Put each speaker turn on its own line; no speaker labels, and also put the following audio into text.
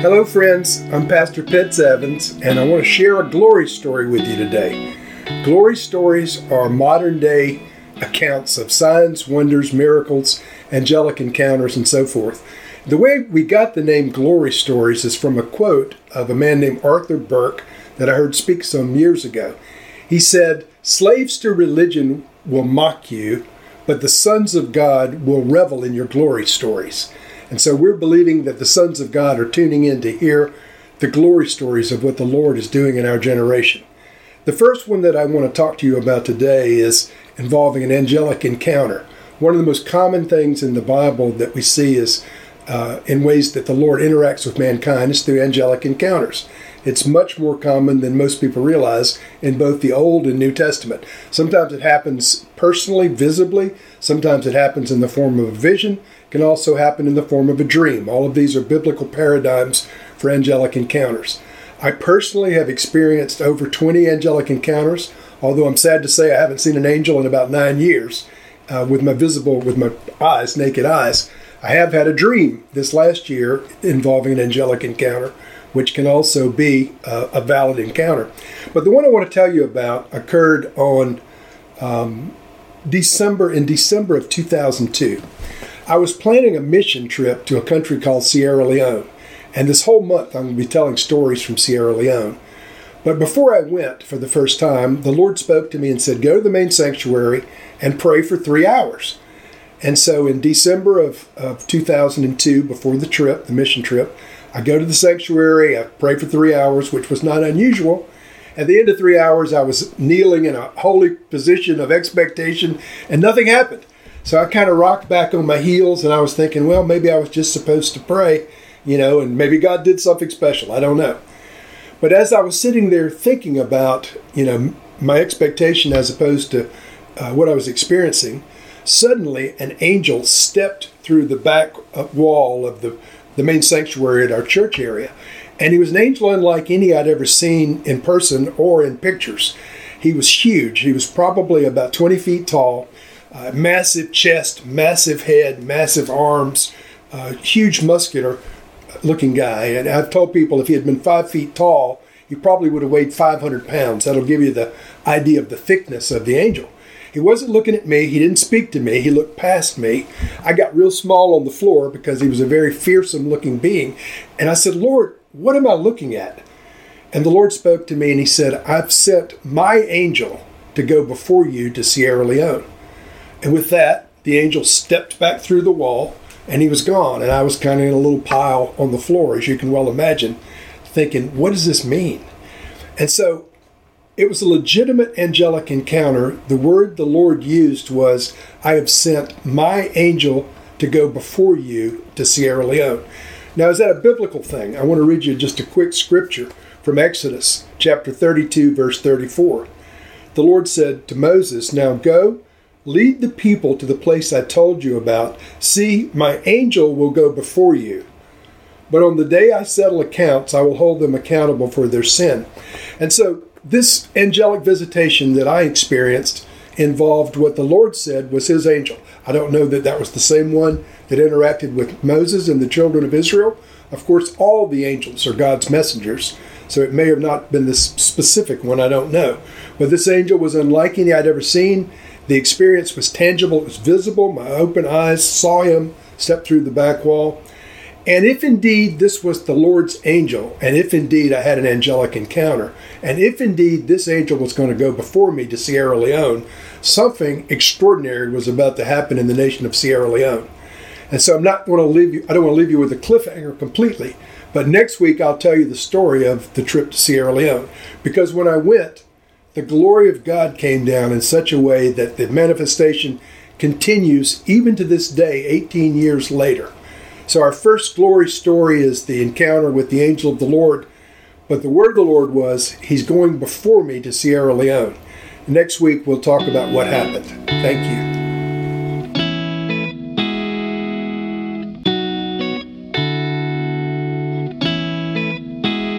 Hello, friends. I'm Pastor Pitts Evans, and I want to share a glory story with you today. Glory stories are modern day accounts of signs, wonders, miracles, angelic encounters, and so forth. The way we got the name Glory Stories is from a quote of a man named Arthur Burk that I heard speak some years ago. He said, Slaves to religion will mock you, but the sons of God will revel in your glory stories. And so we're believing that the sons of God are tuning in to hear the glory stories of what the Lord is doing in our generation. The first one that I want to talk to you about today is involving an angelic encounter. One of the most common things in the Bible that we see is uh, in ways that the Lord interacts with mankind is through angelic encounters. It's much more common than most people realize in both the Old and New Testament. Sometimes it happens personally, visibly. Sometimes it happens in the form of a vision. Can also happen in the form of a dream. All of these are biblical paradigms for angelic encounters. I personally have experienced over 20 angelic encounters, although I'm sad to say I haven't seen an angel in about nine years uh, with my visible, with my eyes, naked eyes. I have had a dream this last year involving an angelic encounter which can also be uh, a valid encounter. But the one I want to tell you about occurred on um, December in December of 2002. I was planning a mission trip to a country called Sierra Leone, and this whole month I'm going to be telling stories from Sierra Leone. But before I went for the first time, the Lord spoke to me and said, Go to the main sanctuary and pray for three hours. And so in December of, of 2002, before the trip, the mission trip, I go to the sanctuary, I pray for three hours, which was not unusual. At the end of three hours, I was kneeling in a holy position of expectation, and nothing happened. So I kind of rocked back on my heels, and I was thinking, well, maybe I was just supposed to pray, you know, and maybe God did something special. I don't know. But as I was sitting there thinking about, you know, my expectation as opposed to uh, what I was experiencing, suddenly an angel stepped through the back uh, wall of the the main sanctuary at our church area. And he was an angel unlike any I'd ever seen in person or in pictures. He was huge. He was probably about 20 feet tall, uh, massive chest, massive head, massive arms, uh, huge muscular looking guy. And I've told people if he had been five feet tall, he probably would have weighed 500 pounds. That'll give you the idea of the thickness of the angel. He wasn't looking at me. He didn't speak to me. He looked past me. I got real small on the floor because he was a very fearsome looking being. And I said, Lord, what am I looking at? And the Lord spoke to me and he said, I've sent my angel to go before you to Sierra Leone. And with that, the angel stepped back through the wall and he was gone. And I was kind of in a little pile on the floor, as you can well imagine, thinking, what does this mean? And so it was a legitimate angelic encounter. The word the Lord used was, I have sent my angel to go before you to Sierra Leone. Now, is that a biblical thing? I want to read you just a quick scripture from Exodus chapter 32, verse 34. The Lord said to Moses, Now go, lead the people to the place I told you about. See, my angel will go before you. But on the day I settle accounts, I will hold them accountable for their sin. And so this angelic visitation that I experienced involved what the Lord said was his angel. I don't know that that was the same one that interacted with Moses and the children of Israel. Of course, all the angels are God's messengers, so it may have not been this specific one, I don't know. But this angel was unlike any I'd ever seen. The experience was tangible, it was visible. My open eyes saw him step through the back wall. And if indeed this was the Lord's angel, and if indeed I had an angelic encounter, and if indeed this angel was going to go before me to Sierra Leone, something extraordinary was about to happen in the nation of Sierra Leone. And so I'm not going to leave you, I don't want to leave you with a cliffhanger completely, but next week I'll tell you the story of the trip to Sierra Leone. Because when I went, the glory of God came down in such a way that the manifestation continues even to this day, 18 years later. So, our first glory story is the encounter with the angel of the Lord. But the word of the Lord was, He's going before me to Sierra Leone. Next week, we'll talk about what happened. Thank you.